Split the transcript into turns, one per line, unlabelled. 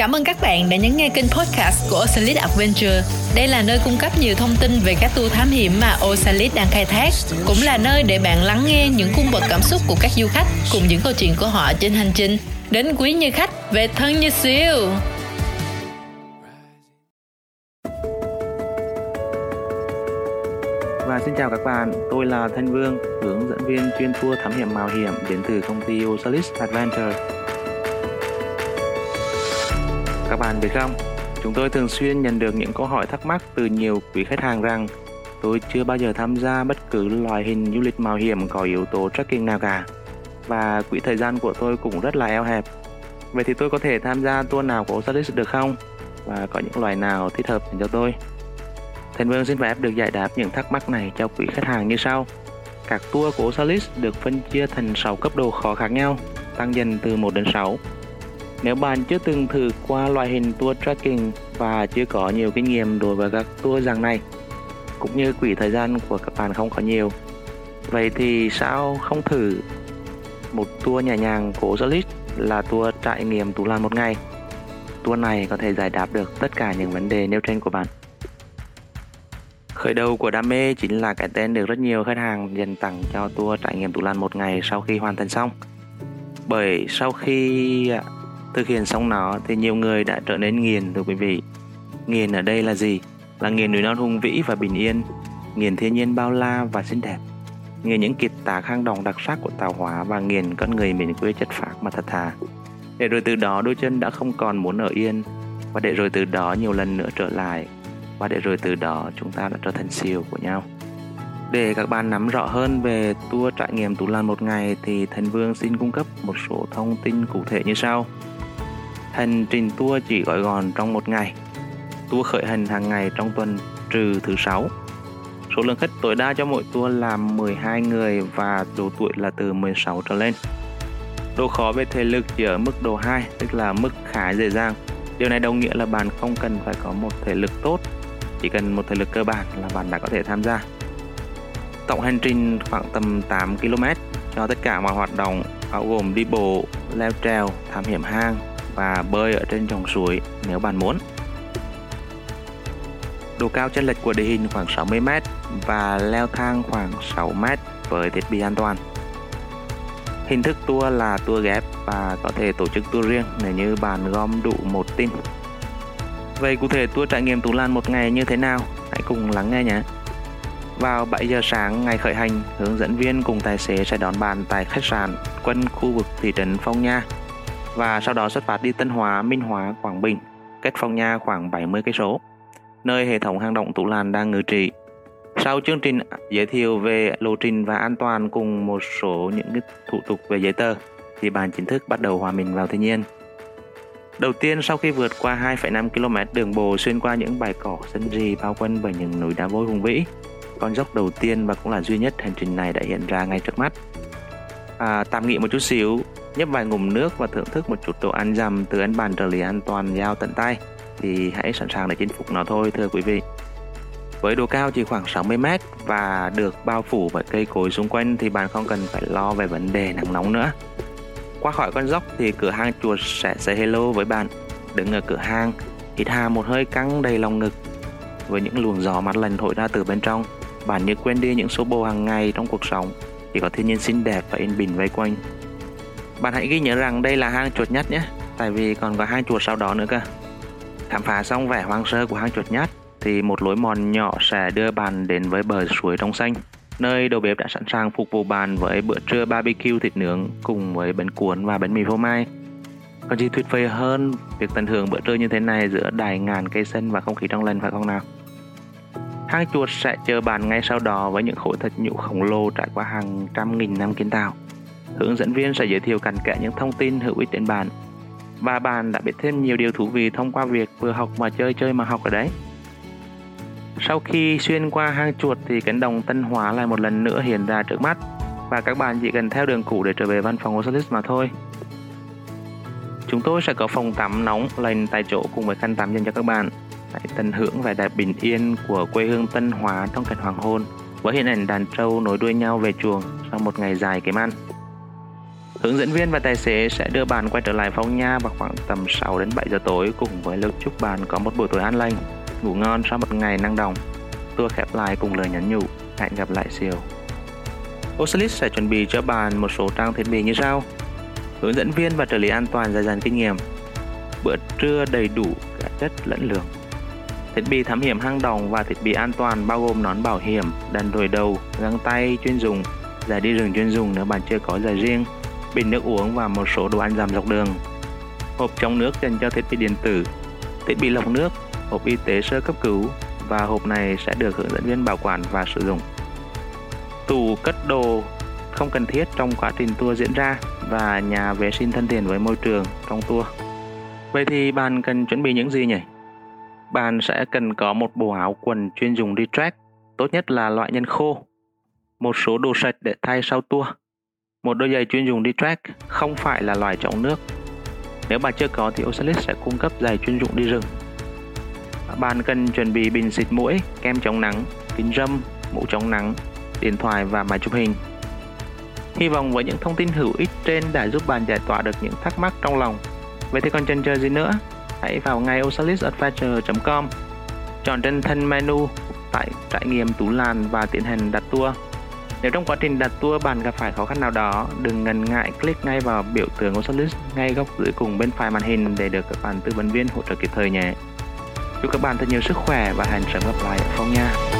Cảm ơn các bạn đã nhấn nghe kênh podcast của Osalit Adventure. Đây là nơi cung cấp nhiều thông tin về các tour thám hiểm mà Osalit đang khai thác, cũng là nơi để bạn lắng nghe những cung bậc cảm xúc của các du khách cùng những câu chuyện của họ trên hành trình đến quý như khách về thân như siêu.
Và xin chào các bạn, tôi là Thanh Vương, hướng dẫn viên chuyên tour thám hiểm mạo hiểm đến từ công ty Osalis Adventure. Các bạn biết không, chúng tôi thường xuyên nhận được những câu hỏi thắc mắc từ nhiều quý khách hàng rằng tôi chưa bao giờ tham gia bất cứ loại hình du lịch mạo hiểm có yếu tố trekking nào cả và quỹ thời gian của tôi cũng rất là eo hẹp. Vậy thì tôi có thể tham gia tour nào của Osalis được không? Và có những loại nào thích hợp cho tôi? Thành Vương xin phép được giải đáp những thắc mắc này cho quý khách hàng như sau. Các tour của Osalis được phân chia thành 6 cấp độ khó khác nhau, tăng dần từ 1 đến 6. Nếu bạn chưa từng thử qua loại hình tour trekking và chưa có nhiều kinh nghiệm đối với các tour dạng này, cũng như quỹ thời gian của các bạn không có nhiều, vậy thì sao không thử một tour nhẹ nhàng của Osalis là tour trải nghiệm Tú Lan một ngày? Tour này có thể giải đáp được tất cả những vấn đề nêu trên của bạn. Khởi đầu của đam mê chính là cái tên được rất nhiều khách hàng dành tặng cho tour trải nghiệm Tú Lan một ngày sau khi hoàn thành xong. Bởi sau khi thực hiện xong nó thì nhiều người đã trở nên nghiền thưa quý vị. Nghiền ở đây là gì? Là nghiền núi non hùng vĩ và bình yên, nghiền thiên nhiên bao la và xinh đẹp, nghiền những kiệt tác hang động đặc sắc của tạo hóa và nghiền con người miền quê chất phác mà thật thà. Để rồi từ đó đôi chân đã không còn muốn ở yên và để rồi từ đó nhiều lần nữa trở lại và để rồi từ đó chúng ta đã trở thành siêu của nhau. Để các bạn nắm rõ hơn về tour trải nghiệm Tú Lan một ngày thì Thành Vương xin cung cấp một số thông tin cụ thể như sau. Hành trình tour chỉ gói gọn trong một ngày. Tour khởi hành hàng ngày trong tuần trừ thứ sáu. Số lượng khách tối đa cho mỗi tour là 12 người và độ tuổi là từ 16 trở lên. Độ khó về thể lực chỉ ở mức độ 2, tức là mức khá dễ dàng. Điều này đồng nghĩa là bạn không cần phải có một thể lực tốt chỉ cần một thể lực cơ bản là bạn đã có thể tham gia. Tổng hành trình khoảng tầm 8 km cho tất cả mọi hoạt động bao gồm đi bộ, leo trèo, thám hiểm hang và bơi ở trên dòng suối nếu bạn muốn. Độ cao chân lệch của địa hình khoảng 60m và leo thang khoảng 6m với thiết bị an toàn. Hình thức tour là tour ghép và có thể tổ chức tour riêng nếu như bạn gom đủ một team Vậy cụ thể tour trải nghiệm Tú Lan một ngày như thế nào? Hãy cùng lắng nghe nhé. Vào 7 giờ sáng ngày khởi hành, hướng dẫn viên cùng tài xế sẽ đón bạn tại khách sạn quân khu vực thị trấn Phong Nha và sau đó xuất phát đi Tân Hóa, Minh Hóa, Quảng Bình, cách Phong Nha khoảng 70 cây số, nơi hệ thống hang động Tủ Lan đang ngự trị. Sau chương trình giới thiệu về lộ trình và an toàn cùng một số những cái thủ tục về giấy tờ thì bạn chính thức bắt đầu hòa mình vào thiên nhiên. Đầu tiên sau khi vượt qua 2,5 km đường bộ xuyên qua những bãi cỏ xanh rì bao quanh bởi những núi đá vôi hùng vĩ, con dốc đầu tiên và cũng là duy nhất hành trình này đã hiện ra ngay trước mắt. À, tạm nghỉ một chút xíu, nhấp vài ngụm nước và thưởng thức một chút đồ ăn dầm từ ấn bàn trợ lý an toàn giao tận tay thì hãy sẵn sàng để chinh phục nó thôi thưa quý vị. Với độ cao chỉ khoảng 60 m và được bao phủ bởi cây cối xung quanh thì bạn không cần phải lo về vấn đề nắng nóng nữa. Qua khỏi con dốc thì cửa hàng chuột sẽ say hello với bạn. Đứng ở cửa hàng, hít hà một hơi căng đầy lòng ngực. Với những luồng gió mát lành thổi ra từ bên trong, bạn như quên đi những số bồ hàng ngày trong cuộc sống, chỉ có thiên nhiên xinh đẹp và yên bình vây quanh. Bạn hãy ghi nhớ rằng đây là hang chuột nhất nhé, tại vì còn có hai chuột sau đó nữa cơ. Khám phá xong vẻ hoang sơ của hang chuột nhất thì một lối mòn nhỏ sẽ đưa bạn đến với bờ suối trong xanh nơi đầu bếp đã sẵn sàng phục vụ bạn với bữa trưa barbecue thịt nướng cùng với bánh cuốn và bánh mì phô mai. Còn gì tuyệt vời hơn việc tận hưởng bữa trưa như thế này giữa đài ngàn cây xanh và không khí trong lành phải không nào? Hang chuột sẽ chờ bạn ngay sau đó với những khối thịt nhũ khổng lồ trải qua hàng trăm nghìn năm kiến tạo. Hướng dẫn viên sẽ giới thiệu cặn kẽ những thông tin hữu ích đến bạn và bạn đã biết thêm nhiều điều thú vị thông qua việc vừa học mà chơi chơi mà học ở đấy. Sau khi xuyên qua hang chuột thì cánh đồng Tân Hóa lại một lần nữa hiện ra trước mắt và các bạn chỉ cần theo đường cũ để trở về văn phòng Osalis mà thôi. Chúng tôi sẽ có phòng tắm nóng lành tại chỗ cùng với khăn tắm dành cho các bạn. Hãy tận hưởng vẻ đẹp bình yên của quê hương Tân Hóa trong cảnh hoàng hôn với hình ảnh đàn trâu nối đuôi nhau về chuồng sau một ngày dài kiếm ăn. Hướng dẫn viên và tài xế sẽ đưa bạn quay trở lại phòng nha vào khoảng tầm 6 đến 7 giờ tối cùng với lời chúc bạn có một buổi tối an lành, ngủ ngon sau một ngày năng động. Tour khép lại cùng lời nhắn nhủ, hẹn gặp lại siêu. Ocelis sẽ chuẩn bị cho bạn một số trang thiết bị như sau. Hướng dẫn viên và trợ lý an toàn dày dặn kinh nghiệm. Bữa trưa đầy đủ cả chất lẫn lượng. Thiết bị thám hiểm hang động và thiết bị an toàn bao gồm nón bảo hiểm, đàn rời đầu, găng tay chuyên dùng, giải đi rừng chuyên dùng nếu bạn chưa có giải riêng, bình nước uống và một số đồ ăn giảm dọc đường. Hộp chống nước dành cho thiết bị điện tử, thiết bị lọc nước, hộp y tế sơ cấp cứu và hộp này sẽ được hướng dẫn viên bảo quản và sử dụng. Tủ cất đồ không cần thiết trong quá trình tour diễn ra và nhà vệ sinh thân thiện với môi trường trong tour. Vậy thì bạn cần chuẩn bị những gì nhỉ? Bạn sẽ cần có một bộ áo quần chuyên dùng đi trek, tốt nhất là loại nhân khô, một số đồ sạch để thay sau tour, một đôi giày chuyên dùng đi trek, không phải là loại chống nước. Nếu bạn chưa có thì Osalis sẽ cung cấp giày chuyên dụng đi rừng. Bạn cần chuẩn bị bình xịt mũi, kem chống nắng, kính râm, mũ chống nắng, điện thoại và máy chụp hình. Hy vọng với những thông tin hữu ích trên đã giúp bạn giải tỏa được những thắc mắc trong lòng. Vậy thì còn chần chờ gì nữa? Hãy vào ngay osalisadventure.com, chọn trên thân menu tại trải nghiệm tú làn và tiến hành đặt tour. Nếu trong quá trình đặt tour bạn gặp phải khó khăn nào đó, đừng ngần ngại click ngay vào biểu tượng Osalis ngay góc dưới cùng bên phải màn hình để được các bạn tư vấn viên hỗ trợ kịp thời nhé. Chúc các bạn thật nhiều sức khỏe và hẹn sớm gặp lại ở phòng nha.